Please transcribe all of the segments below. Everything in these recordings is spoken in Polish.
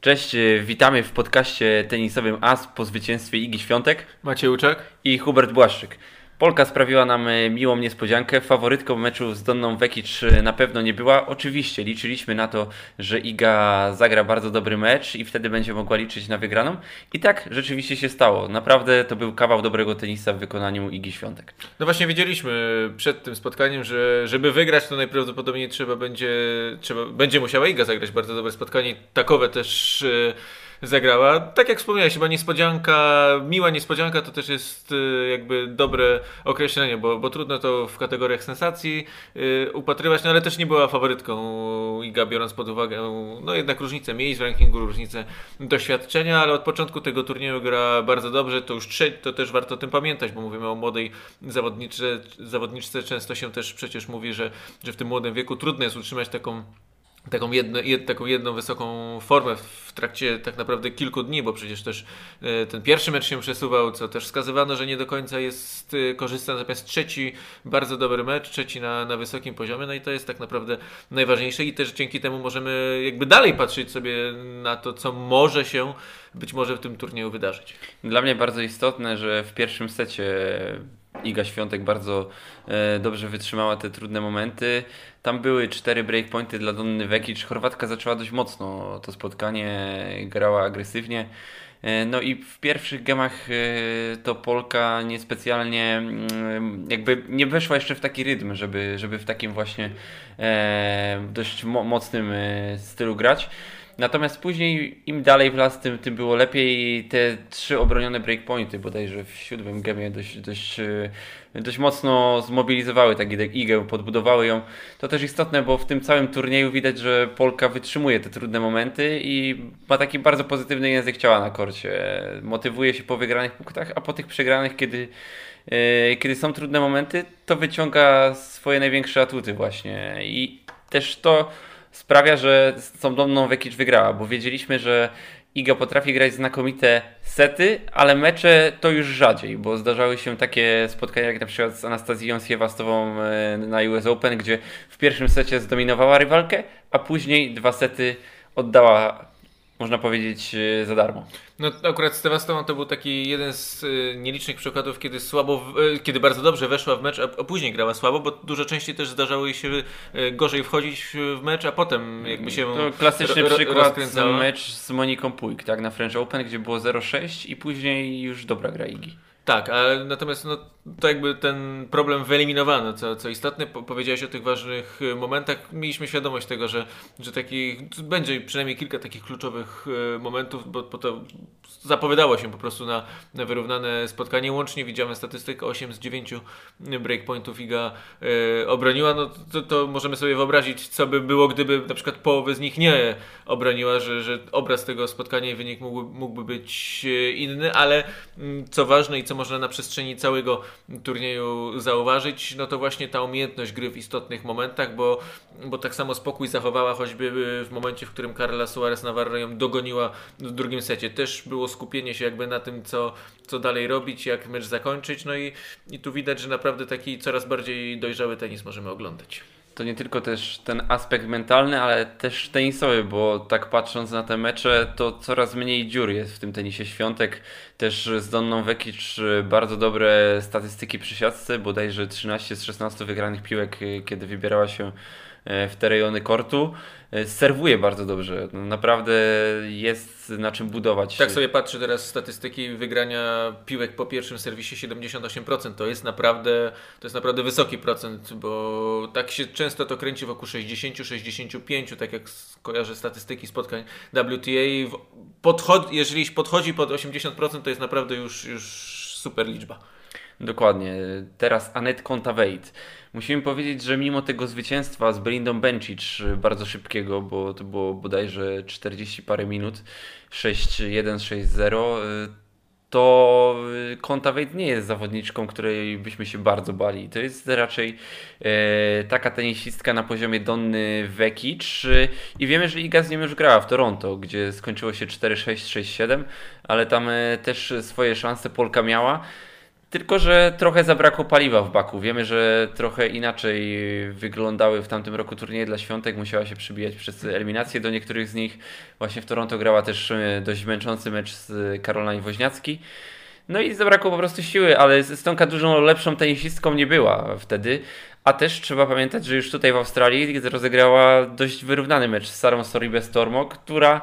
Cześć, y, witamy w podcaście tenisowym AS po zwycięstwie Igi Świątek Maciej Łuczek. i Hubert Błaszczyk. Polka sprawiła nam y, miłą niespodziankę. Faworytką meczu z Donną Vekic y, na pewno nie była. Oczywiście liczyliśmy na to, że Iga zagra bardzo dobry mecz i wtedy będzie mogła liczyć na wygraną. I tak rzeczywiście się stało. Naprawdę to był kawał dobrego tenisa w wykonaniu Igi Świątek. No właśnie wiedzieliśmy przed tym spotkaniem, że żeby wygrać, to najprawdopodobniej trzeba będzie, trzeba, będzie musiała Iga zagrać bardzo dobre spotkanie. Takowe też e, zagrała. Tak jak wspomniałeś, chyba niespodzianka, miła niespodzianka to też jest e, jakby dobre określenie, bo, bo trudno to w kategoriach sensacji e, upatrywać, no ale też nie była faworytką Iga, biorąc pod uwagę no jednak różnicę miejsc w rankingu, różnicę doświadczenia, ale od początku tego turnieju gra bardzo dobrze, to już trzeci, to też warto o tym pamiętać, bo mówimy o młodej zawodniczce, zawodniczce często się też przecież mówi, że, że w tym młodym wieku trudno jest utrzymać taką taką, jedno, jed, taką jedną wysoką formę w trakcie tak naprawdę kilku dni, bo przecież też e, ten pierwszy mecz się przesuwał, co też wskazywano, że nie do końca jest e, korzystny, natomiast trzeci bardzo dobry mecz, trzeci na, na wysokim poziomie, no i to jest tak naprawdę najważniejsze i też dzięki temu możemy jakby dalej patrzeć sobie na to, co może się być może w tym turnieju wydarzyć. Dla mnie bardzo istotne, że w pierwszym secie Iga Świątek bardzo e, dobrze wytrzymała te trudne momenty. Tam były cztery breakpointy dla Donny Vekic. Chorwatka zaczęła dość mocno to spotkanie, grała agresywnie. E, no i w pierwszych gemach e, to Polka niespecjalnie mm, jakby nie weszła jeszcze w taki rytm, żeby, żeby w takim właśnie dość mo mocnym stylu grać. Natomiast później im dalej w las, tym, tym było lepiej. Te trzy obronione breakpointy, bodajże w siódmym gemie dość, dość, e, dość mocno zmobilizowały tak igę, podbudowały ją. To też istotne, bo w tym całym turnieju widać, że Polka wytrzymuje te trudne momenty i ma taki bardzo pozytywny język ciała na korcie. Motywuje się po wygranych punktach, a po tych przegranych, kiedy, e, kiedy są trudne momenty, to wyciąga swoje największe atuty właśnie. I też to sprawia, że z tą Donną Vekic wygrała, bo wiedzieliśmy, że Iga potrafi grać znakomite sety, ale mecze to już rzadziej, bo zdarzały się takie spotkania jak na przykład z Anastazją Siewastową e, na US Open, gdzie w pierwszym secie zdominowała rywalkę, a później dwa sety oddała, można powiedzieć, e, za darmo. No akurat z Tewastową to był taki jeden z y, nielicznych przykładów, kiedy słabo, y, kiedy bardzo dobrze weszła w mecz, a, a, później grała słabo, bo dużo częściej też zdarzało jej się y, gorzej wchodzić w mecz, a potem jakby się To klasyczny przykład mecz z Moniką Puig, tak, na French Open, gdzie było 0-6 i później już dobra gra Igi. Tak, ale natomiast no, to jakby ten problem wyeliminowano, co, co istotne. powiedziałeś o tych ważnych y, momentach. Mieliśmy świadomość tego, że, że takich, będzie przynajmniej kilka takich kluczowych y, momentów, bo, bo to zapowiadało się po prostu na, na wyrównane spotkanie. Łącznie widziałem statystykę 8 z 9 breakpointów Iga e, obroniła. No to, to, możemy sobie wyobrazić, co by było, gdyby na przykład połowy z nich nie obroniła, że, że obraz tego spotkania i wynik mógłby, mógłby być inny, ale mm, co ważne i co można na przestrzeni całego turnieju zauważyć, no to właśnie ta umiejętność gry w istotnych momentach, bo, bo tak samo spokój zachowała choćby w momencie, w którym Carla Suarez Navarro ją dogoniła w drugim secie. Też było skupienie się jakby na tym, co, co dalej robić, jak mecz zakończyć, no i, i tu widać, że naprawdę taki coraz bardziej dojrzały tenis możemy oglądać to nie tylko też ten aspekt mentalny, ale też tenisowy, bo tak patrząc na te mecze, to coraz mniej dziur jest w tym tenisie świątek. Też z Donną Vekic bardzo dobre statystyki przy siatce, bodajże 13 z 16 wygranych piłek, kiedy wybierała się w te rejony kortu. E, serwuje bardzo dobrze. No, naprawdę jest na czym budować. Tak sobie patrzę teraz statystyki wygrania piłek po pierwszym serwisie 78%. To jest naprawdę, to jest naprawdę wysoki procent, bo tak się często to kręci wokół 60-65, tak jak kojarzę statystyki spotkań WTA. Podchod jeżeli podchodzi pod 80%, to jest naprawdę już, już super liczba. Dokładnie. Teraz Anet Kontaveit. Musimy powiedzieć, że mimo tego zwycięstwa z Brindą Bencic bardzo szybkiego, bo to było bodajże 40 parę minut, 6-1, 6-0, to Kontaveit nie jest zawodniczką, której byśmy się bardzo bali. To jest raczej e, taka tenisistka na poziomie Donny Vekic i wiemy, że Iga z nią już grała w Toronto, gdzie skończyło się 4-6, 6-7, ale tam e, też swoje szanse Polka miała. Tylko, że trochę zabrakło paliwa w baku. Wiemy, że trochę inaczej wyglądały w tamtym roku turnieje dla świątek. Musiała się przybijać przez eliminację do niektórych z nich. Właśnie w Toronto grała też e, dość męczący mecz z Caroline Woźniacki. No i zabrakło po prostu siły, ale Stonka dużo lepszą tenisistką nie była wtedy. A też trzeba pamiętać, że już tutaj w Australii rozegrała dość wyrównany mecz z Sarą Soribę Stormo, która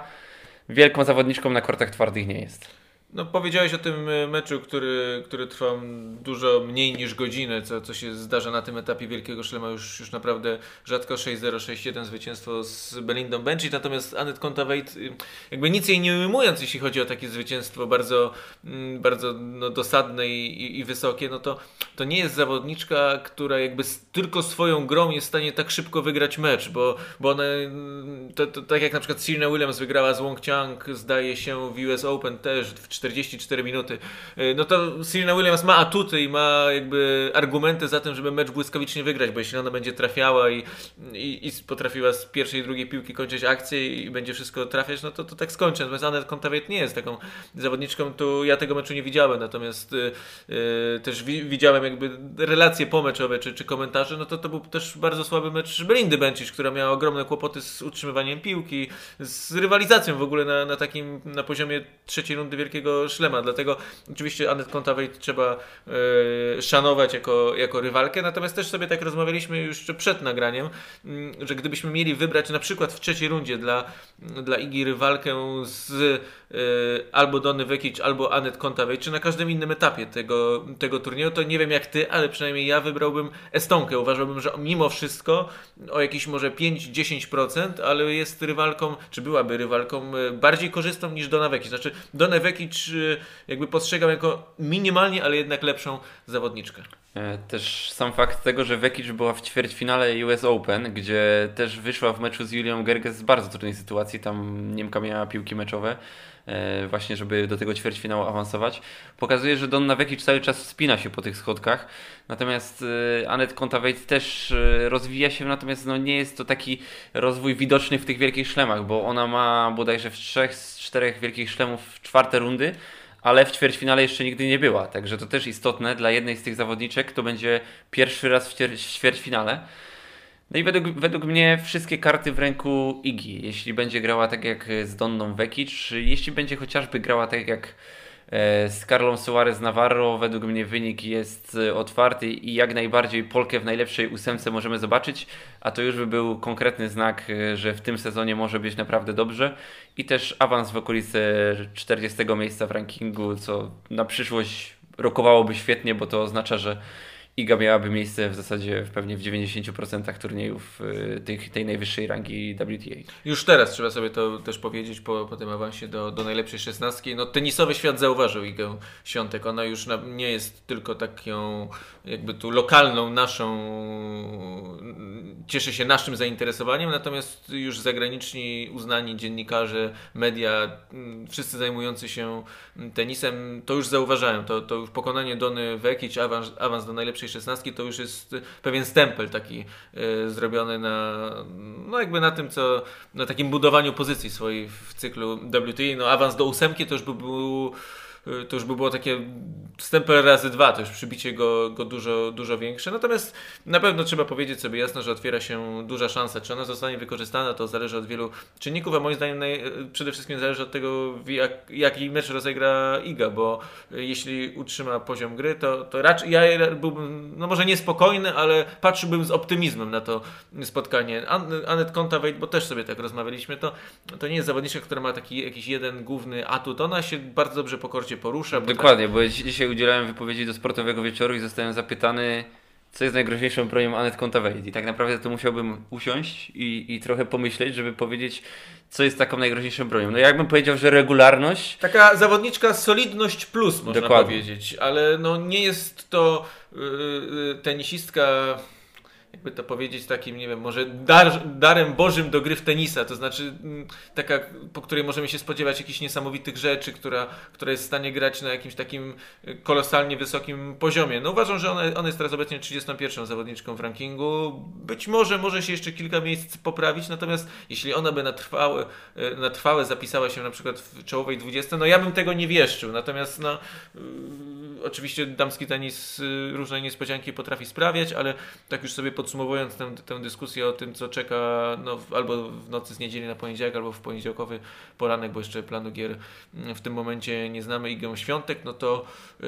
wielką zawodniczką na kortach twardych nie jest. No, powiedziałeś o tym e, meczu, który, który trwał dużo mniej niż godzinę, co, co się zdarza na tym etapie Wielkiego Szlema. Już, już naprawdę rzadko 6-0, 6-1 zwycięstwo z Belindą Bencic, natomiast Anet Kontaveit y, jakby nic jej nie ujmując, jeśli chodzi o takie zwycięstwo bardzo, mm, bardzo no, dosadne i, i, i wysokie, no to, to nie jest zawodniczka, która jakby tylko swoją grą jest w stanie tak szybko wygrać mecz, bo, bo one, mm, to, to, tak jak na przykład Serena Williams wygrała z Wong Chiang, zdaje się w US Open też w 44 minuty. Y, no to Serena Williams ma atuty i ma jakby argumenty za tym, żeby mecz błyskawicznie wygrać, bo jeśli ona będzie trafiała i, i, i potrafiła z pierwszej i drugiej piłki kończyć akcję i będzie wszystko trafiać, no to, to tak skończy. Natomiast Anet Kontawiet nie jest taką zawodniczką, tu ja tego meczu nie widziałem, natomiast y, y, też wi widziałem jakby relacje pomeczowe czy, czy komentarze, no to to był też bardzo słaby mecz Belindy Bencic, która miała ogromne kłopoty z utrzymywaniem piłki, z rywalizacją w ogóle na, na takim, na poziomie trzeciej rundy Wielkiego szlema. Dlatego oczywiście Anet Kontaveit trzeba e, szanować jako, jako rywalkę. Natomiast też sobie tak rozmawialiśmy już przed nagraniem, mm, że gdybyśmy mieli wybrać na przykład w trzeciej rundzie dla, dla Igi rywalkę z albo Dony Vekic, albo Anet Kontaveit, czy na każdym innym etapie tego, tego turnieju, to nie wiem jak ty, ale przynajmniej ja wybrałbym Estonkę. Uważałbym, że mimo wszystko o jakieś może 5-10%, ale jest rywalką, czy byłaby rywalką e, bardziej korzystną niż Dona Vekic. Znaczy Dona Vekic jakby postrzegam jako minimalnie, ale jednak lepszą zawodniczkę. E, też sam fakt tego, że Vekic była w ćwierćfinale US Open, gdzie też wyszła w meczu z Julią Gerges z bardzo trudnej sytuacji. Tam Niemka miała piłki meczowe, właśnie żeby do tego ćwierćfinału awansować. Pokazuje, że Donna Vekic cały czas wspina się po tych schodkach. Natomiast e, Anet Kontaveit też rozwija się, natomiast no nie jest to taki rozwój widoczny w tych wielkich szlemach, bo ona ma bodajże w trzech z czterech wielkich szlemów czwarte rundy ale w ćwierćfinale jeszcze nigdy nie była. Także to też istotne dla jednej z tych zawodniczek, to będzie pierwszy raz w ćwierćfinale. No i według, według mnie wszystkie karty w ręku Igi. Jeśli będzie grała tak jak z Donną Vekic, jeśli będzie chociażby grała tak jak E, z Carlą Suarez Navarro według mnie wynik jest e, otwarty i jak najbardziej Polkę w najlepszej ósemce możemy zobaczyć, a to już by był konkretny znak, e, że w tym sezonie może być naprawdę dobrze i też awans w okolice 40 miejsca w rankingu, co na przyszłość rokowałoby świetnie, bo to oznacza, że Iga miałaby miejsce w zasadzie pewnie w 90% turniejów y, tych, tej najwyższej rangi WTA. Już teraz trzeba sobie to też powiedzieć po, po tym awansie do, do najlepszej szesnastki. No, tenisowy świat zauważył Igę Świątek. Ona już na, nie jest tylko taką jakby tu lokalną naszą, cieszy się naszym zainteresowaniem, natomiast już zagraniczni uznani dziennikarze, media, mm, wszyscy zajmujący się tenisem to już zauważają. To, to już pokonanie Dony Vekic, awans, awans do najlepszej pierwszej szesnastki, to już jest pewien stempel taki y, zrobiony na, no jakby na tym, co, na takim budowaniu pozycji swojej w cyklu WTA. No awans do ósemki to już by był to już by było takie stempel razy dwa, to już przybicie go, go dużo, dużo większe. Natomiast na pewno trzeba powiedzieć sobie jasno, że otwiera się duża szansa. Czy ona zostanie wykorzystana, to zależy od wielu czynników, a moim zdaniem naj, przede wszystkim zależy od tego, jak, jaki mecz rozegra Iga, bo jeśli utrzyma poziom gry, to, to raczej ja byłbym, no może niespokojny, ale patrzyłbym z optymizmem na to spotkanie. An, Anet Kontaveit, bo też sobie tak rozmawialiśmy, to, to nie jest zawodniczka, która ma taki jakiś jeden główny atut. Ona się bardzo dobrze po korcie porusza. Dokładnie, tak... bo dzisiaj udzielałem wypowiedzi do sportowego wieczoru i zostałem zapytany, co jest najgroźniejszą bronią Anet Kontaveit. I tak naprawdę to musiałbym usiąść i, i trochę pomyśleć, żeby powiedzieć, co jest taką najgroźniejszą bronią. No jakbym powiedział, że regularność... Taka zawodniczka solidność plus, można Dokładnie. powiedzieć. Ale no nie jest to yy, tenisistka jakby to powiedzieć, takim, nie wiem, może dar, darem Bożym do gry w tenisa, to znaczy mm, taka, po której możemy się spodziewać jakichś niesamowitych rzeczy, która, która jest w stanie grać na jakimś takim y, kolosalnie wysokim poziomie. No uważam, że ona, ona jest teraz obecnie 31 zawodniczką w rankingu. Być może może się jeszcze kilka miejsc poprawić, natomiast jeśli ona by na trwałe, y, na trwałe zapisała się na przykład w czołowej 20, no ja bym tego nie wieszczył. Natomiast no, yy, oczywiście damski tenis różne niespodzianki potrafi sprawiać, ale tak już sobie podsumowując tę, tę dyskusję o tym, co czeka no, albo w nocy z niedzieli na poniedziałek, albo w poniedziałkowy poranek, bo jeszcze planu gier mm, w tym momencie nie znamy Igę Świątek, no to yy,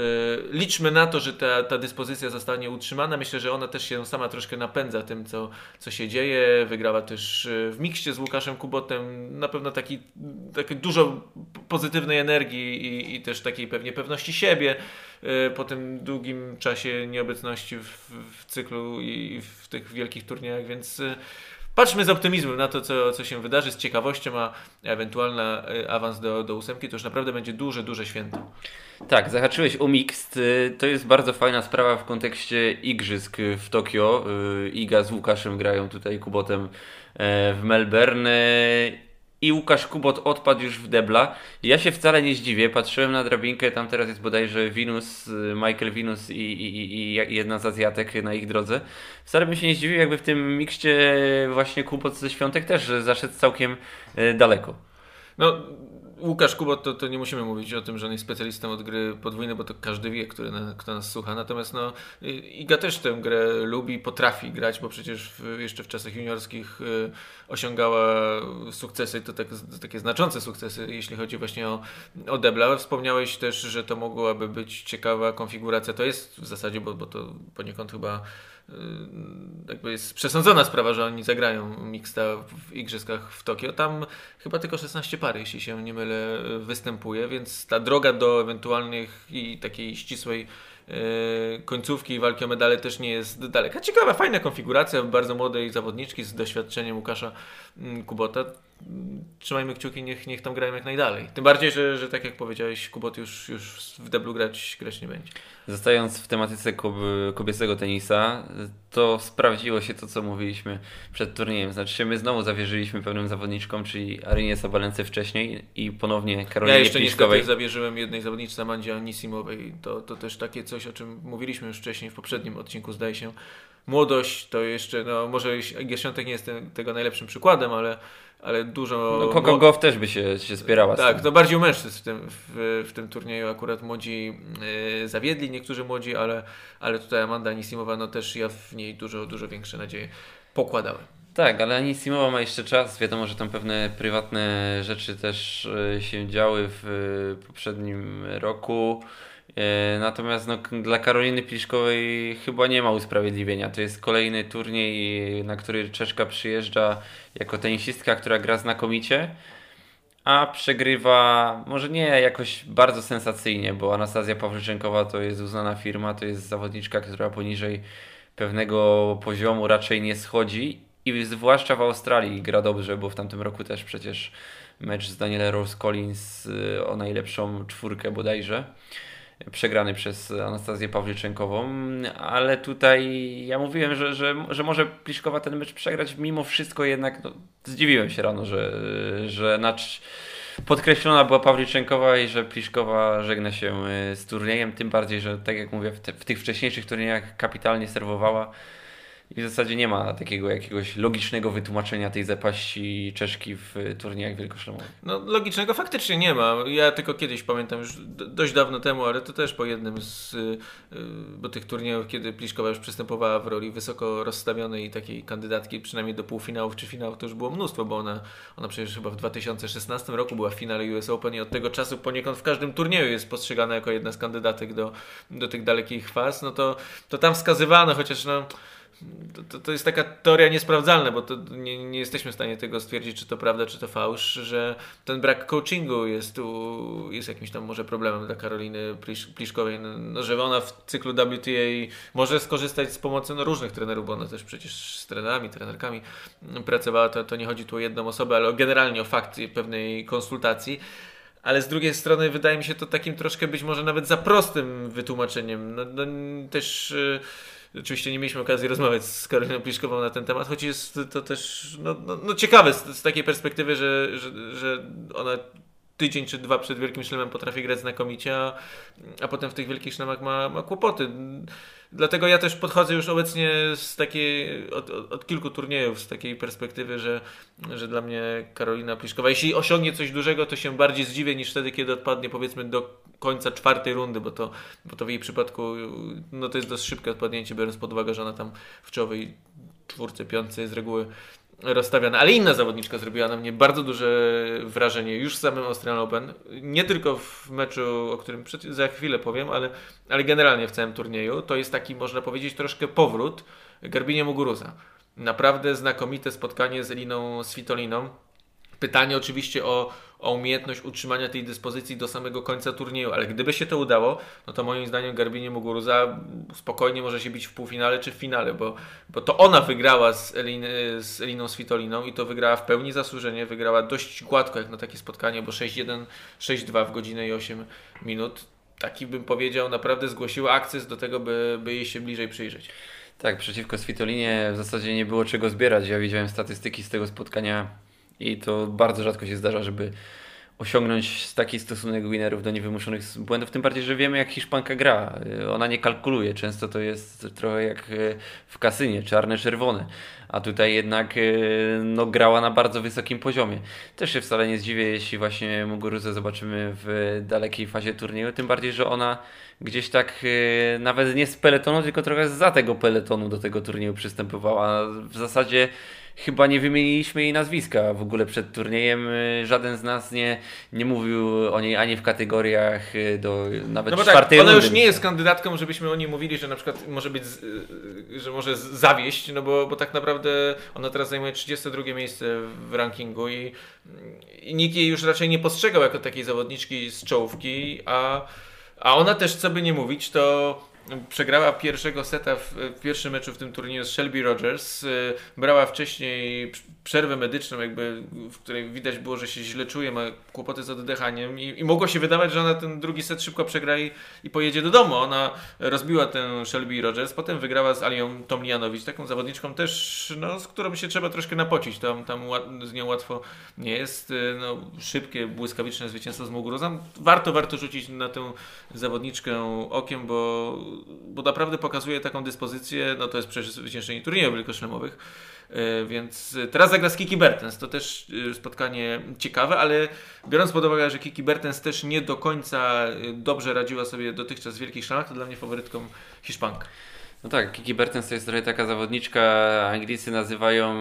liczmy na to, że ta, ta dyspozycja zostanie utrzymana. Myślę, że ona też się sama troszkę napędza tym, co, co się dzieje. Wygrała też w mikście z Łukaszem Kubotem. Na pewno taki, taki dużo pozytywnej energii i, i też takiej pewnie pewności siebie y, po tym długim czasie nieobecności w, w cyklu i w tych wielkich turniejach, więc y, patrzmy z optymizmem na to, co, co się wydarzy, z ciekawością, a ewentualny y, awans do, do ósemki to już naprawdę będzie duże, duże święto. Tak, zahaczyłeś o Mixed. To jest bardzo fajna sprawa w kontekście igrzysk w Tokio. Iga z Łukaszem grają tutaj Kubotem w Melbourne i Łukasz Kubot odpadł już w debla. Ja się wcale nie zdziwię, patrzyłem na drabinkę, tam teraz jest bodajże Venus, Michael Venus i, i, i jedna z Azjatek na ich drodze. Wcale bym się nie zdziwił, jakby w tym mikście właśnie Kubot ze Świątek też zaszedł całkiem e, daleko. No, Łukasz Kubot, to, to nie musimy mówić o tym, że on jest specjalistą od gry podwójnej, bo to każdy wie, który na, kto nas słucha. Natomiast no, Iga też tę grę lubi, potrafi grać, bo przecież w, jeszcze w czasach juniorskich y, osiągała sukcesy, to, tak, takie znaczące sukcesy, jeśli chodzi właśnie o, o debla. Wspomniałeś też, że to mogłaby być ciekawa konfiguracja. To jest w zasadzie, bo, bo to poniekąd chyba jakby jest przesądzona sprawa, że oni zagrają mixta w igrzyskach w Tokio. Tam chyba tylko 16 par, jeśli się nie mylę, występuje, więc ta droga do ewentualnych i takiej ścisłej końcówki i walki o medale też nie jest daleka. Ciekawa, fajna konfiguracja bardzo młodej zawodniczki z doświadczeniem Łukasza mm, Kubota trzymajmy kciuki, niech, niech tam grają jak najdalej. Tym bardziej, że, że tak jak powiedziałeś, Kubot już, już w deblu grać, grać nie będzie. Zostając w tematyce kobiecego tenisa, to sprawdziło się to, co mówiliśmy przed turniejem. Znaczy my znowu zawierzyliśmy pewnym zawodniczkom, czyli Arynie Sabalence wcześniej i ponownie Karolinie Ja jeszcze Pliszkowej. niestety zawierzyłem jednej zawodniczce Amandzie Anisimowej. To, to też takie coś, o czym mówiliśmy już wcześniej w poprzednim odcinku, zdaje się. Młodość to jeszcze, no może Giesiątek nie jest ten, tego najlepszym przykładem, ale ale dużo... No Coco Goff też by się, się spierała. Tak, to bardziej u mężczyzn w tym, w, w tym turnieju akurat młodzi yy, zawiedli, niektórzy młodzi, ale, ale tutaj Amanda Anisimowa, no też ja w niej dużo, dużo większe nadzieje pokładałem. Tak, ale Anisimowa ma jeszcze czas. Wiadomo, że tam pewne prywatne rzeczy też e, się działy w e, poprzednim roku. E, natomiast no, dla Karoliny Pliszkowej chyba nie ma usprawiedliwienia. To jest kolejny turniej, na który Czeszka przyjeżdża jako tenisistka, która gra znakomicie, a przegrywa może nie jakoś bardzo sensacyjnie, bo Anastazja Pawłyczenkowa to jest uznana firma, to jest zawodniczka, która poniżej pewnego poziomu raczej nie schodzi i zwłaszcza w Australii gra dobrze, bo w tamtym roku też przecież mecz z Danielem Rose Collins y, o najlepszą czwórkę bodajże przegrany przez Anastazję Pawliczenkową, ale tutaj ja mówiłem, że, że, że może Pliszkowa ten mecz przegrać, mimo wszystko jednak no, zdziwiłem się rano, że, że nacz podkreślona była Pawliczenkowa i że Pliszkowa żegna się e, z turniejem, tym bardziej, że tak jak mówię, w, te, w tych wcześniejszych turniejach kapitalnie serwowała i w zasadzie nie ma takiego jakiegoś logicznego wytłumaczenia tej zapaści Czeszki w turniejach wielkoszlemowych. No logicznego faktycznie nie ma. Ja tylko kiedyś pamiętam już dość dawno temu, ale to też po jednym z y, bo tych turniejów, kiedy Pliszkowa już przystępowała w roli wysoko rozstawionej takiej kandydatki przynajmniej do półfinałów czy finałów, to już było mnóstwo, bo ona, ona przecież chyba w 2016 roku była w finale US Open i od tego czasu poniekąd w każdym turnieju jest postrzegana jako jedna z kandydatek do, do tych dalekich faz, no to, to tam wskazywano, chociaż no to, to, jest taka teoria niesprawdzalna, bo to nie, nie, jesteśmy w stanie tego stwierdzić, czy to prawda, czy to fałsz, że ten brak coachingu jest, tu, jest jakimś tam może problemem dla Karoliny Plisz, Pliszkowej, no, no, że ona w cyklu WTA może skorzystać z pomocy no, różnych trenerów, bo ona też przecież z trenerami, trenerkami pracowała, to, to nie chodzi tu o jedną osobę, ale generalnie o fakt pewnej konsultacji. Ale z drugiej strony wydaje mi się to takim troszkę być może nawet za prostym wytłumaczeniem. No, no też... Oczywiście nie mieliśmy okazji rozmawiać z Karoliną Pliszkową na ten temat, choć jest to też no, no, no ciekawe z, z, takiej perspektywy, że, że, że ona tydzień czy dwa przed Wielkim Szlemem potrafi grać znakomicie, a, a potem w tych Wielkich Szlemach ma, ma kłopoty. Dlatego ja też podchodzę już obecnie z takiej, od, od, kilku turniejów, z takiej perspektywy, że, że dla mnie Karolina Pliszkowa, jeśli osiągnie coś dużego, to się bardziej zdziwię niż wtedy, kiedy odpadnie powiedzmy do końca czwartej rundy, bo to, bo to w jej przypadku no to jest dość szybkie odpadnięcie, biorąc pod uwagę, że ona tam w czołowej czwórce, piątce z reguły rozstawiana, ale inna zawodniczka zrobiła na mnie bardzo duże wrażenie już w samym Australian Open. Nie tylko w meczu, o którym za chwilę powiem, ale, ale generalnie w całym turnieju. To jest taki, można powiedzieć, troszkę powrót Garbinie Muguruza. Naprawdę znakomite spotkanie z Eliną Svitoliną. Pytanie oczywiście o, o umiejętność utrzymania tej dyspozycji do samego końca turnieju, ale gdyby się to udało, no to moim zdaniem Garbinie Muguruza spokojnie może się bić w półfinale czy w finale, bo, bo to ona wygrała z, Elin, z Eliną Svitoliną i to wygrała w pełni zasłużenie, wygrała dość gładko jak na takie spotkanie, bo 6-1, 6-2 w godzinę i 8 minut. Taki bym powiedział, naprawdę zgłosiła akces do tego, by, by jej się bliżej przyjrzeć. Tak, przeciwko Svitolinie w zasadzie nie było czego zbierać. Ja widziałem statystyki z tego spotkania i to bardzo rzadko się zdarza, żeby osiągnąć taki stosunek winerów do niewymuszonych błędów, tym bardziej, że wiemy jak Hiszpanka gra. Ona nie kalkuluje, często to jest trochę jak e, w kasynie, czarne, czerwone, a tutaj jednak e, no, grała na bardzo wysokim poziomie. Też się wcale nie zdziwię, jeśli właśnie Muguruzę zobaczymy w dalekiej fazie turnieju, tym bardziej, że ona gdzieś tak nawet nie z peletonu, tylko trochę za tego peletonu do tego turnieju przystępowała. W zasadzie chyba nie wymieniliśmy jej nazwiska w ogóle przed turniejem. Y, żaden z nas nie, nie mówił o niej ani w kategoriach y, do nawet no bo tak, czwartej tak, Ona już nie jest kandydatką, żebyśmy o niej mówili, że na przykład może być, y, że może zawieść, no bo, bo tak naprawdę ona teraz zajmuje 32 miejsce w rankingu i, i nikt jej już raczej nie postrzegał jako takiej zawodniczki z czołówki, a, a ona też, co by nie mówić, to przegrała pierwszego seta w, w, pierwszym meczu w tym turnieju z Shelby Rogers. Y, brała wcześniej przerwę medyczną, jakby, w której widać było, że się źle czuje, ma kłopoty z oddechaniem i, i mogło się wydawać, że ona ten drugi set szybko przegra i, i pojedzie do domu. Ona rozbiła tę Shelby Rogers, potem wygrała z Alią Tomlianowicz, taką zawodniczką też, no, z którą się trzeba troszkę napocić. Tam, tam z nią łatwo nie jest. Y, no, szybkie, błyskawiczne zwycięstwo z Muguruzą. Warto, warto rzucić na tę zawodniczkę okiem, bo bo naprawdę pokazuje taką dyspozycję, no to jest przecież zwyciężenie turniejów wielkoszlemowych, e, więc teraz zagra z Kiki Bertens, to też e, spotkanie ciekawe, ale biorąc pod uwagę, że Kiki Bertens też nie do końca e, dobrze radziła sobie dotychczas w wielkich szlamach, to dla mnie faworytką Hiszpanka. No tak, Kiki Bertens to jest trochę taka zawodniczka, Anglicy nazywają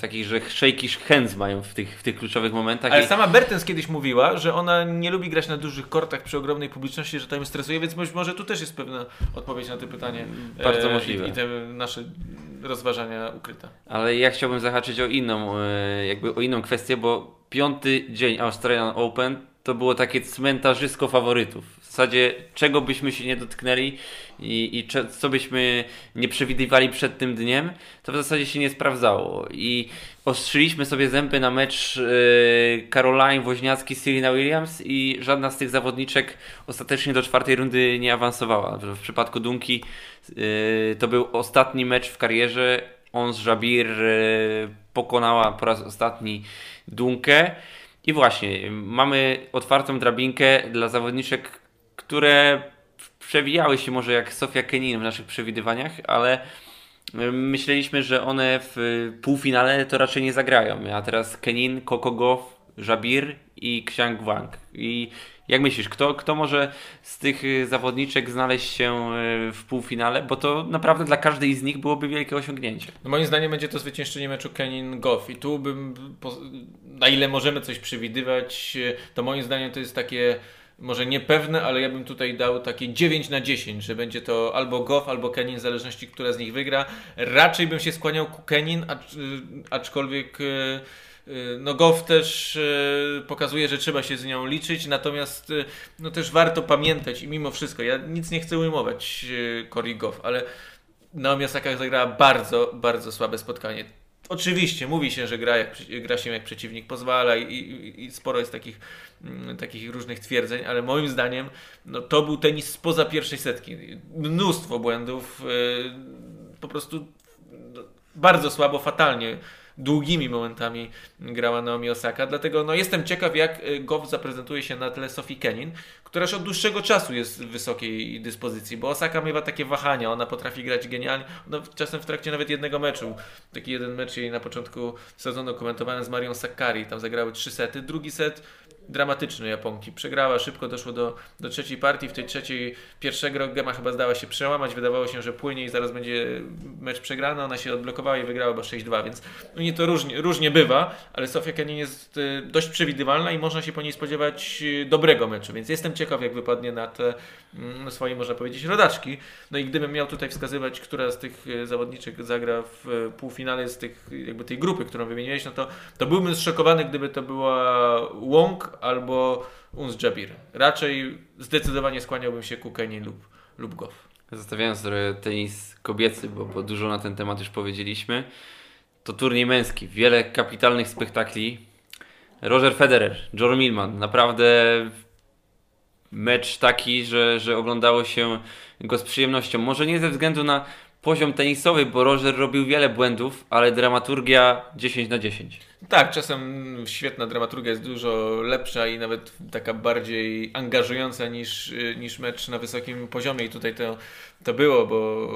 takich, że shaky hands mają w tych, w tych kluczowych momentach. Ale i... sama Bertens kiedyś mówiła, że ona nie lubi grać na dużych kortach przy ogromnej publiczności, że tam stresuje, więc być może tu też jest pewna odpowiedź na to pytanie. Bardzo e, możliwe. I, I te nasze rozważania ukryte. Ale ja chciałbym zahaczyć o inną, e, jakby o inną kwestię, bo piąty dzień Australian Open to było takie cmentarzysko faworytów. W zasadzie czego byśmy się nie dotknęli i, i co byśmy nie przewidywali przed tym dniem, to w zasadzie się nie sprawdzało. I ostrzyliśmy sobie zęby na mecz yy, Caroline Woźniacki Serena Williams i żadna z tych zawodniczek ostatecznie do czwartej rundy nie awansowała. W, przypadku Dunki yy, to był ostatni mecz w karierze. Ons Jabir yy, pokonała po raz ostatni Dunkę. I właśnie, mamy otwartą drabinkę dla zawodniczek, które przewijały się może jak Sofia Kenin w naszych przewidywaniach, ale myśleliśmy, że one w półfinale to raczej nie zagrają. A teraz Kenin, Coco Goff, Jabir i Xiang Wang. I jak myślisz, kto, kto może z tych y, zawodniczek znaleźć się y, w półfinale? Bo to naprawdę dla każdej z nich byłoby wielkie osiągnięcie. No moim zdaniem będzie to zwyciężenie meczu Kenin-Goff i tu bym, na ile możemy coś przewidywać, y, to moim zdaniem to jest takie może niepewne, ale ja bym tutaj dał takie 9 na 10, że będzie to albo Goff, albo Kenin, w zależności, która z nich wygra. Raczej bym się skłaniał ku Kenin, acz, aczkolwiek no Goff też y, pokazuje, że trzeba się z nią liczyć, natomiast y, no też warto pamiętać i mimo wszystko, ja nic nie chcę ujmować Cory Goff, ale Naomi Osaka zagrała bardzo, bardzo słabe spotkanie. Oczywiście, mówi się, że gra, jak, gra się jak przeciwnik pozwala i, i, i sporo jest takich, mm, takich różnych twierdzeń, ale moim zdaniem no, to był tenis spoza pierwszej setki. Mnóstwo błędów, po prostu no, bardzo słabo, fatalnie długimi momentami grała Naomi Osaka, dlatego no, jestem ciekaw jak y, Goff zaprezentuje się na tle Sophie Kenin, która już od dłuższego czasu jest w wysokiej dyspozycji, bo Osaka miewa takie wahania, ona potrafi grać genialnie, ona czasem w trakcie nawet jednego meczu, taki jeden mecz jej na początku sezonu komentowałem z Marią Sakkari, tam zagrały trzy sety, drugi set dramatyczny Japonki. Przegrała szybko, doszło do, do trzeciej partii. W tej trzeciej pierwszego gema chyba zdała się przełamać. Wydawało się, że płynie i zaraz będzie mecz przegrany. Ona się odblokowała i wygrała bo 6-2, więc u niej to różnie, różnie bywa, ale Sofia Kenin jest y, dość przewidywalna i można się po niej spodziewać y, dobrego meczu, więc jestem ciekaw, jak wypadnie na te mm, swojej, można powiedzieć, rodaczki. No i gdybym miał tutaj wskazywać, która z tych y, zawodniczek zagra w półfinale z tych, jakby tej grupy, którą wymieniłeś, no to, to byłbym zszokowany, gdyby to była Wong albo Uns Jabir. Raczej zdecydowanie skłaniałbym się ku Kenny lub, lub Goff. Zostawiając tenis kobiecy, bo, bo dużo na ten temat już powiedzieliśmy, to turniej męski. Wiele kapitalnych spektakli. Roger Federer, John Millman. Naprawdę mecz taki, że, że oglądało się go z przyjemnością. Może nie ze względu na poziom tenisowy, bo Roger robił wiele błędów, ale dramaturgia 10 na 10. Tak, czasem świetna dramaturgia jest dużo lepsza i nawet taka bardziej angażująca niż, niż mecz na wysokim poziomie i tutaj to, to było, bo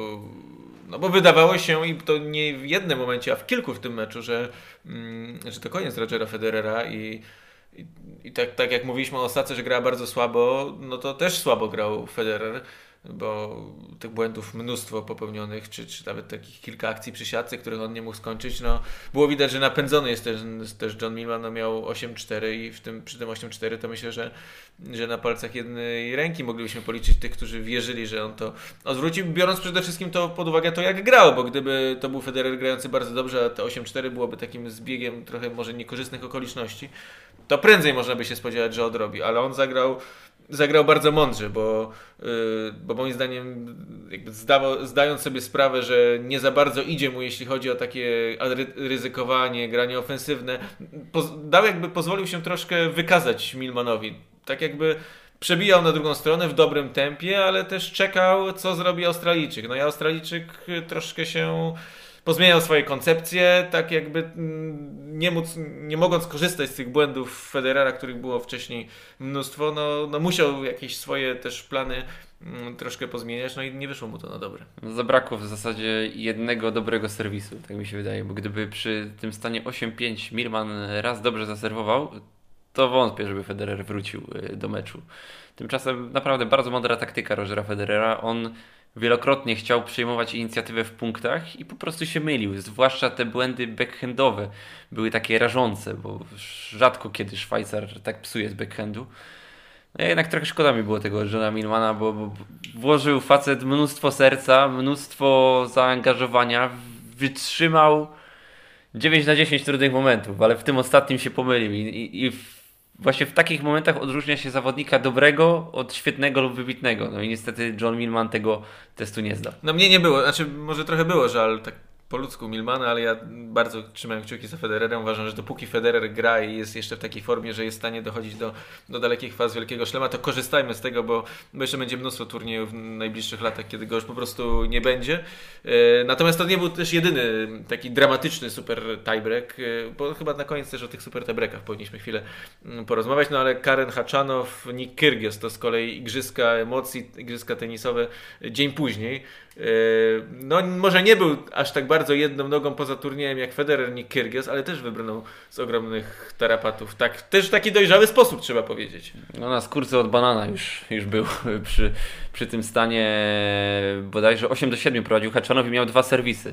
no bo wydawało się i to nie w jednym momencie, a w kilku w tym meczu, że, mm, że to koniec Rogera Federera i, i, tak, tak jak mówiliśmy o Osace, że grała bardzo słabo, no to też słabo grał Federer bo tych błędów mnóstwo popełnionych, czy, czy nawet takich kilka akcji przy siatce, których on nie mógł skończyć, no było widać, że napędzony jest też, też John Millman, no miał 8-4 i w tym, przy tym 8-4 to myślę, że, że na palcach jednej ręki moglibyśmy policzyć tych, którzy wierzyli, że on to odwrócił, biorąc przede wszystkim to pod uwagę to, jak grał, bo gdyby to był Federer grający bardzo dobrze, a te 8-4 byłoby takim zbiegiem trochę może niekorzystnych okoliczności, to prędzej można by się spodziewać, że odrobi, ale on zagrał zagrał bardzo mądrze, bo, yy, bo moim zdaniem zdawał, zdając sobie sprawę, że nie za bardzo idzie mu, jeśli chodzi o takie ryzykowanie, granie ofensywne, dał jakby, pozwolił się troszkę wykazać Milmanowi. Tak jakby przebijał na drugą stronę w dobrym tempie, ale też czekał, co zrobi Australijczyk. No i Australijczyk troszkę się pozmieniał swoje koncepcje, tak jakby mm, nie, móc, nie mogąc korzystać z tych błędów Federera, których było wcześniej mnóstwo, no, no musiał jakieś swoje też plany mm, troszkę pozmieniać, no i nie wyszło mu to na dobre. Zabrakło w zasadzie jednego dobrego serwisu, tak mi się wydaje, bo gdyby przy tym stanie 8-5 Mirman raz dobrze zaserwował, to wątpię, żeby Federer wrócił y, do meczu. Tymczasem naprawdę bardzo mądra taktyka Rogera Federera. On wielokrotnie chciał przejmować inicjatywę w punktach i po prostu się mylił. Zwłaszcza te błędy backhandowe były takie rażące, bo rzadko kiedy Szwajcar tak psuje z backhandu. No jednak trochę szkoda mi było tego Johna Milmana, bo, bo włożył facet mnóstwo serca, mnóstwo zaangażowania, wytrzymał 9 na 10 trudnych momentów, ale w tym ostatnim się pomylił i, i, i właśnie w takich momentach odróżnia się zawodnika dobrego od świetnego lub wybitnego. No i niestety John Millman tego testu nie zdał. No mnie nie było, znaczy może trochę było żal, tak po ludzku Milmana, ale ja bardzo trzymałem kciuki za Federerem. Uważam, że dopóki Federer gra i jest jeszcze w takiej formie, że jest w stanie dochodzić do, do dalekich faz Wielkiego Szlema, to korzystajmy z tego, bo, jeszcze będzie mnóstwo turniejów w najbliższych latach, kiedy go już po prostu nie będzie. E, natomiast to nie był też jedyny taki dramatyczny super tiebreak, e, bo chyba na koniec też o tych super tiebreakach powinniśmy chwilę mm, porozmawiać, no ale Karen Haczanow, Nick Kyrgios to z kolei igrzyska emocji, igrzyska tenisowe dzień później. E, no może nie był aż tak bardzo jedną nogą poza turniejem jak Federer, nie Kyrgios, ale też wybrnął z ogromnych tarapatów. Tak, też w taki dojrzały sposób trzeba powiedzieć. No na skórce od banana już, już był przy, przy tym stanie bodajże 8 do 7 prowadził Haczanow i miał dwa serwisy.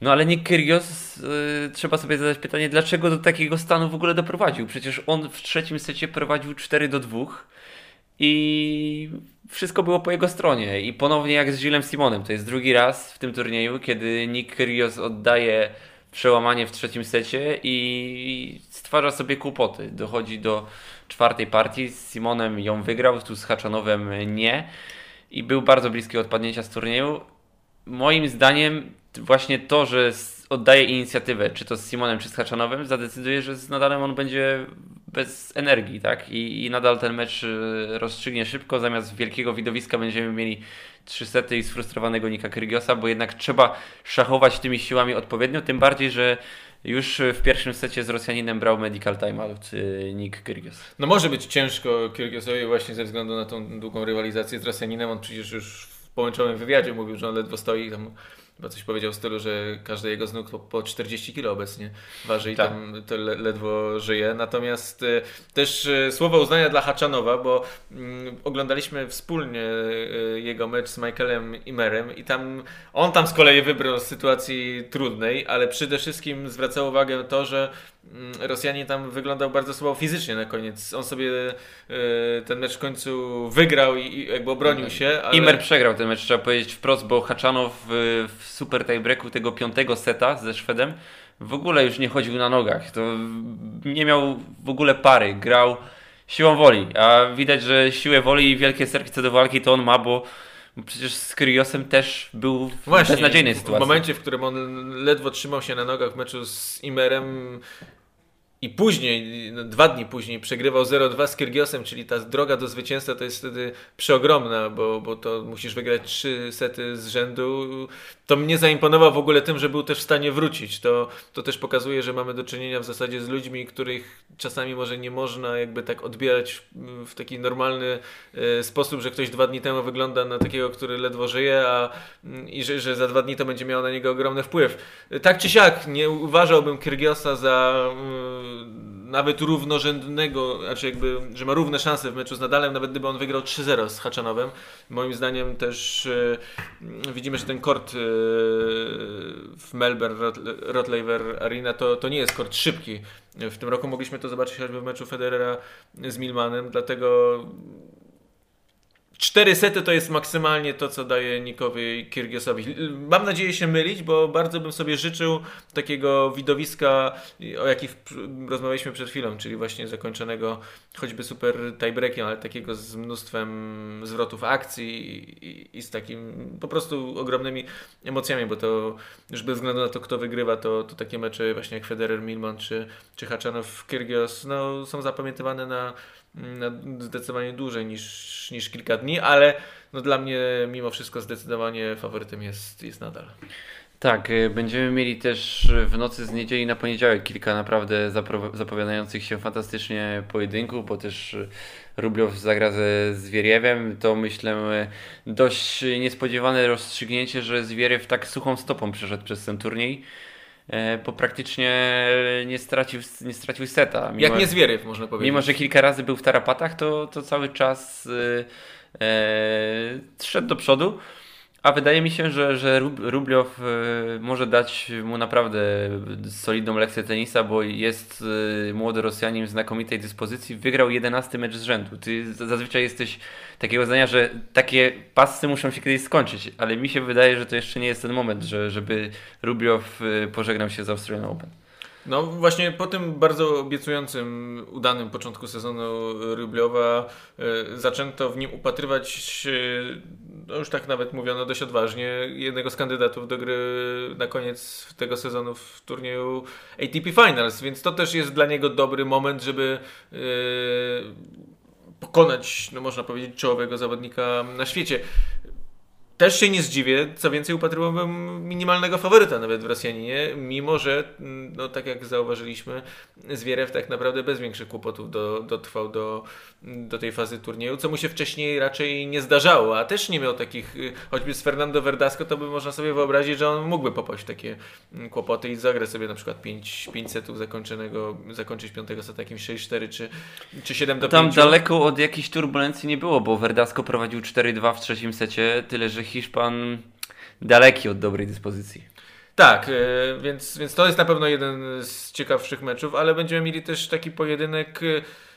No ale Nick Kyrgios, yy, trzeba sobie zadać pytanie, dlaczego do takiego stanu w ogóle doprowadził? Przecież on w trzecim secie prowadził 4 do 2 i wszystko było po jego stronie. I ponownie jak z Gillem Simonem, to jest drugi raz w tym turnieju, kiedy Nick Kyrgios oddaje przełamanie w trzecim secie i stwarza sobie kłopoty. Dochodzi do czwartej partii, z Simonem ją wygrał, tu z Haczanowem nie i był bardzo bliski odpadnięcia z turnieju. Moim zdaniem właśnie to, że oddaje inicjatywę, czy to z Simonem, czy z Haczanowem, zadecyduje, że z Nadalem on będzie bez energii, tak? I, i nadal ten mecz y, rozstrzygnie szybko, zamiast wielkiego widowiska będziemy mieli trzy sety i sfrustrowanego Nika Kyrgiosa, bo jednak trzeba szachować tymi siłami odpowiednio, tym bardziej, że już w pierwszym secie z Rosjaninem brał medical timeout y, Nick Kyrgios. No może być ciężko Kyrgiosowi właśnie ze względu na tą długą rywalizację z Rosjaninem. On przecież już w połączonym wywiadzie mówił, że on ledwo stoi tam Chyba coś powiedział w stylu, że każdy jego z nóg po, po 40 kilo obecnie waży i tak. tam to le, ledwo żyje. Natomiast y, też y, słowo uznania dla Haczanowa, bo y, oglądaliśmy wspólnie y, jego mecz z Michaelem Imerem i tam on tam z kolei wybrał z sytuacji trudnej, ale przede wszystkim zwracał uwagę to, że mm, Rosjanin tam wyglądał bardzo słabo fizycznie na koniec. On sobie y, ten mecz w końcu wygrał i, i jakby obronił się. Ale... Imer przegrał ten mecz, trzeba powiedzieć wprost, bo Haczanow w w super tiebreaku tego piątego seta ze Szwedem w ogóle już nie chodził na nogach. To nie miał w ogóle pary. Grał siłą woli, a widać, że siłę woli i wielkie serce do walki to on ma, bo przecież z Kryosem też był w Właśnie, beznadziejnej sytuacji. W momencie, w którym on ledwo trzymał się na nogach w meczu z Imerem, i później, no, dwa dni później przegrywał 0-2 z Kyrgiosem, czyli ta droga do zwycięstwa to jest wtedy przeogromna, bo, bo to musisz wygrać trzy sety z rzędu. To mnie zaimponował w ogóle tym, że był też w stanie wrócić. To, to też pokazuje, że mamy do czynienia w zasadzie z ludźmi, których czasami może nie można jakby tak odbierać w taki normalny e, sposób, że ktoś dwa dni temu wygląda na takiego, który ledwo żyje, a i że, że za dwa dni to będzie miało na niego ogromny wpływ. Tak czy siak, nie uważałbym Kyrgiosa za nawet równorzędnego, znaczy jakby, że ma równe szanse w meczu z Nadalem, nawet gdyby on wygrał 3-0 z Haczanowem. Moim zdaniem też e, widzimy, że ten kort e, w Melbourne Rotlaver Arena to, to nie jest kort szybki. W tym roku mogliśmy to zobaczyć choćby w meczu Federera z Milmanem, dlatego Cztery sety to jest maksymalnie to, co daje Nikowi Kirgiosowi. Mam nadzieję się mylić, bo bardzo bym sobie życzył takiego widowiska, o jakich rozmawialiśmy przed chwilą, czyli właśnie zakończonego choćby super tiebreakiem, ale takiego z mnóstwem zwrotów akcji i, i, z takim po prostu ogromnymi emocjami, bo to już bez względu na to, kto wygrywa, to, to takie mecze właśnie jak Federer, Milman czy, czy Haczanow, Kyrgios no, są zapamiętywane na zdecydowanie dłużej niż, niż kilka dni, ale no dla mnie mimo wszystko zdecydowanie faworytem jest, jest nadal. Tak, y, będziemy mieli też w nocy z niedzieli na poniedziałek kilka naprawdę zapowiadających się fantastycznie pojedynków, bo też Rubliow zagra ze Zwieriewem. To myślę dość niespodziewane rozstrzygnięcie, że Zwieriew tak suchą stopą przeszedł przez ten turniej. E, bo praktycznie nie stracił, nie stracił seta. Mimo, Jak nie Zwieryw, można powiedzieć. Mimo, że kilka razy był w tarapatach, to, to cały czas e, e szedł do przodu. A wydaje mi się, że, że Rubliow e, może dać mu naprawdę solidną lekcję tenisa, bo jest e, młody Rosjanin w znakomitej dyspozycji. Wygrał 11 mecz z rzędu. Ty zazwyczaj jesteś takiego zdania, że takie pasy muszą się kiedyś skończyć, ale mi się wydaje, że to jeszcze nie jest ten moment, że, żeby Rubliow e, pożegnał się z Australian Open. No właśnie po tym bardzo obiecującym, udanym początku sezonu Rybliowa y, zaczęto w nim upatrywać, no już tak nawet mówiono dość odważnie, jednego z kandydatów do gry na koniec tego sezonu w turnieju ATP Finals, więc to też jest dla niego dobry moment, żeby y, pokonać, no można powiedzieć, czołowego zawodnika na świecie. Też się nie zdziwię, co więcej upatrywałbym minimalnego faworyta nawet w Rosjaninie, mimo że, mm, no tak jak zauważyliśmy, Zwierew tak naprawdę bez większych kłopotów do, dotrwał do, do tej fazy turnieju, co mu się wcześniej raczej nie zdarzało, a też nie miał takich, y, choćby z Fernando Verdasco, to by można sobie wyobrazić, że on mógłby popaść w takie mm, kłopoty i zagrać sobie na przykład 5, 5 setów zakończonego, zakończyć piątego seta takim 6-4 czy, czy 7 do 5. Tam daleko od jakiejś turbulencji nie było, bo Verdasco prowadził 4-2 w trzecim secie, tyle że Hiszpan daleki od dobrej dyspozycji. Tak, e, więc, więc to jest na pewno jeden z ciekawszych meczów, ale będziemy mieli też taki pojedynek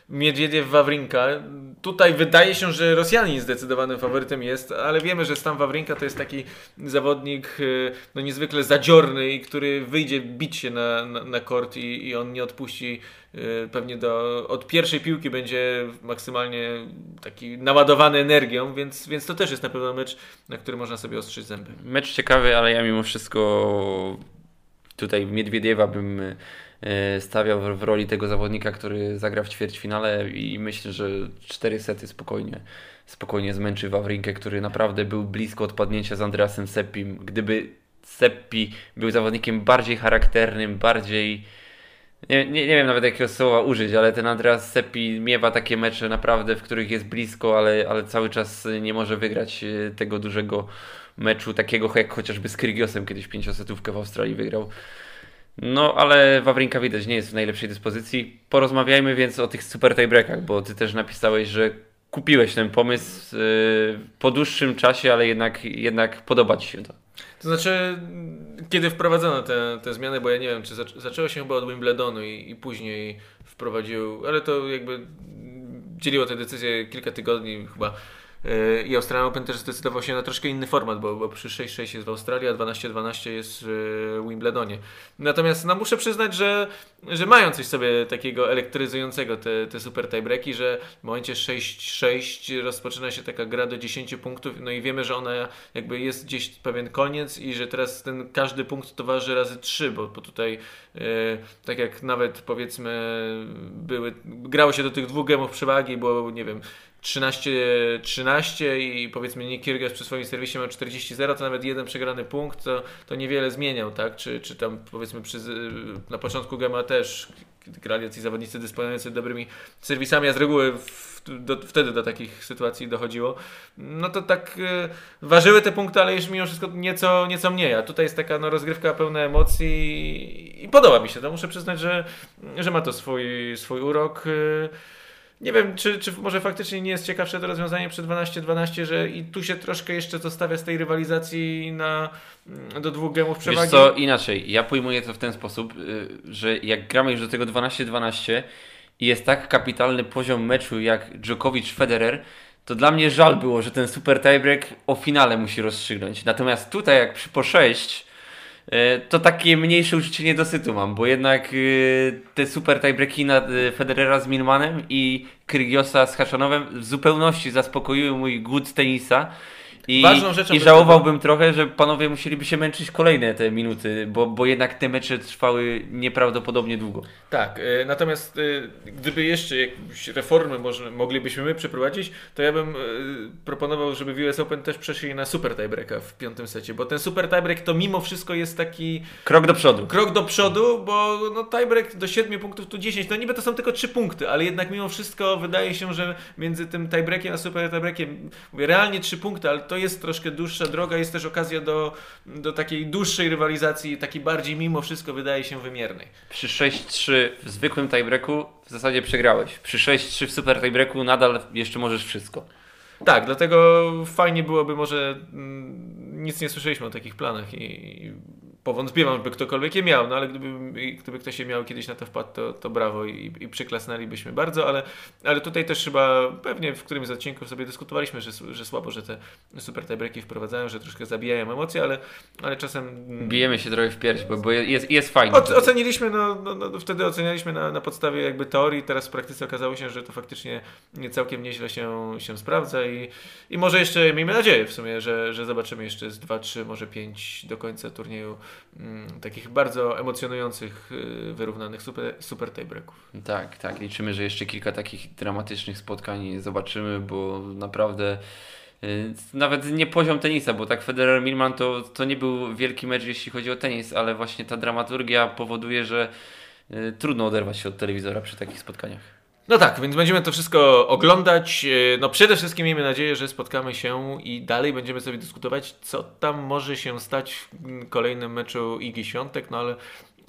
e, Miedwiediew-Wawrinka. Tutaj wydaje się, że Rosjanin zdecydowanym faworytem jest, ale wiemy, że Stan Wawrinka to jest taki zawodnik e, no, niezwykle zadziorny, który wyjdzie bić się na, na, na kort i, i on nie odpuści Y, pewnie do, od pierwszej piłki będzie maksymalnie taki naładowany energią, więc, więc to też jest na pewno mecz, na który można sobie ostrzyć zęby. Mecz ciekawy, ale ja mimo wszystko tutaj Miedwiediewa bym stawiał w, roli tego zawodnika, który zagra w ćwierćfinale i myślę, że cztery sety spokojnie, spokojnie zmęczy Wawrinkę, który naprawdę był blisko odpadnięcia z Andreasem Seppim. Gdyby Seppi był zawodnikiem bardziej charakternym, bardziej nie, nie, nie wiem nawet jakiego słowa użyć, ale ten Andreas Seppi miewa takie mecze naprawdę, w których jest blisko, ale, ale cały czas nie może wygrać e, tego dużego meczu, takiego jak chociażby z Krygiosem kiedyś pięciosetówkę w Australii wygrał. No, ale Wawrinka widać nie jest w najlepszej dyspozycji. Porozmawiajmy więc o tych super tiebreakach, bo ty też napisałeś, że kupiłeś ten pomysł yy, po dłuższym czasie, ale jednak, jednak podoba ci się to. To znaczy, kiedy wprowadzono te, te zmiany, bo ja nie wiem, czy zac zaczęło się chyba od Wimbledonu i, i później wprowadził, ale to jakby dzieliło te decyzje kilka tygodni chyba i Australian Open też zdecydował się na troszkę inny format, bo, bo przy 6-6 jest w Australii, a 12-12 jest w Wimbledonie. Natomiast no, muszę przyznać, że, że mają coś sobie takiego elektryzującego te, te super tiebreaki, że w momencie 6-6 rozpoczyna się taka gra do 10 punktów, no i wiemy, że ona jakby jest gdzieś pewien koniec i że teraz ten każdy punkt to waży razy 3, bo, bo tutaj e, tak jak nawet powiedzmy były, grało się do tych dwóch gemów przewagi, bo nie wiem, 13-13 i powiedzmy Nick Kyrgios przy swoim serwisie ma 40-0, to nawet jeden przegrany punkt to, to niewiele zmieniał, tak? Czy, czy tam powiedzmy przy, na początku Gema też grali jacyś zawodnicy dysponujący dobrymi serwisami, a z reguły w, do, wtedy do takich sytuacji dochodziło. No to tak e, ważyły te punkty, ale już mimo wszystko nieco, nieco mniej. A tutaj jest taka no, rozgrywka pełna emocji i, i podoba mi się to. Muszę przyznać, że, że ma to swój, swój urok. E, nie wiem, czy, czy może faktycznie nie jest ciekawsze to rozwiązanie przy 12-12, że i tu się troszkę jeszcze zostawia z tej rywalizacji na, mm, do dwóch gemów przewagi. Wiesz co, inaczej, ja pojmuję to w ten sposób, y, że jak gramy już do tego 12-12 i jest tak kapitalny poziom meczu jak Djokovic-Federer, to dla mnie żal było, że ten super tiebreak o finale musi rozstrzygnąć. Natomiast tutaj jak przy po 6 E, to takie mniejsze uczucie niedosytu mam, bo jednak e, te super tiebreaki e, Federera z Milmanem i Krygiosa z Haszanowem w zupełności zaspokoiły mój głód tenisa i, I żałowałbym trochę, że panowie musieliby się męczyć kolejne te minuty, bo, bo jednak te mecze trwały nieprawdopodobnie długo. Tak, y, natomiast y, gdyby jeszcze jakieś reformy może, moglibyśmy my przeprowadzić, to ja bym y, proponował, żeby w US Open też przeszli na super tiebreaka w piątym secie, bo ten super tiebreak to mimo wszystko jest taki... Krok do przodu. Krok do przodu, bo no, tiebreak do 7 punktów, tu 10, no niby to są tylko 3 punkty, ale jednak mimo wszystko wydaje się, że między tym tiebreakiem a super tiebreakiem, mówię, realnie 3 punkty, ale to jest troszkę dłuższa droga, jest też okazja do, do takiej dłuższej rywalizacji, takiej bardziej mimo wszystko wydaje się wymiernej. Przy 6-3 w zwykłym tiebreaku w zasadzie przegrałeś. Przy 6-3 w super tiebreaku nadal jeszcze możesz wszystko. Tak, dlatego fajnie byłoby może mm, nic nie słyszeliśmy o takich planach i powątpiewam, by ktokolwiek je miał, no ale gdyby, gdyby ktoś je miał kiedyś na to wpadł, to, to brawo i, i przyklasnęlibyśmy bardzo, ale, ale tutaj też chyba pewnie w którymś z odcinków sobie dyskutowaliśmy, że, że słabo, że te super tiebreaki wprowadzają, że troszkę zabijają emocje, ale, ale czasem... Bijemy się trochę w pierś, bo, bo jest, jest fajnie. oceniliśmy, no, no, no, wtedy ocenialiśmy na, na podstawie jakby teorii, teraz w praktyce okazało się, że to faktycznie nie całkiem nieźle się, się sprawdza i, i może jeszcze miejmy nadzieję w sumie, że, że zobaczymy jeszcze z 2, 3, może 5 do końca turnieju takich bardzo emocjonujących, y, wyrównanych super, super tiebreaków. Tak, tak. Liczymy, że jeszcze kilka takich dramatycznych spotkań zobaczymy, bo naprawdę y, nawet nie poziom tenisa, bo tak Federer Milman to, to nie był wielki mecz, jeśli chodzi o tenis, ale właśnie ta dramaturgia powoduje, że y, trudno oderwać się od telewizora przy takich spotkaniach. No tak, więc będziemy to wszystko oglądać. E, no przede wszystkim miejmy nadzieję, że spotkamy się i dalej będziemy sobie dyskutować, co tam może się stać w kolejnym meczu Igi Świątek, no ale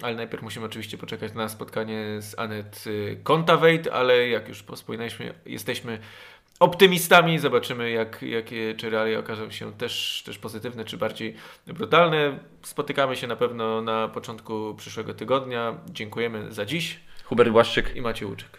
ale najpierw musimy oczywiście poczekać na spotkanie z Anet Kontaveit, ale jak już wspominaliśmy, jesteśmy optymistami. Zobaczymy, jak, jakie czy realia okażą się też, też pozytywne, czy bardziej brutalne. Spotykamy się na pewno na początku przyszłego tygodnia. Dziękujemy za dziś. Hubert Błaszczyk i Maciej Łuczek.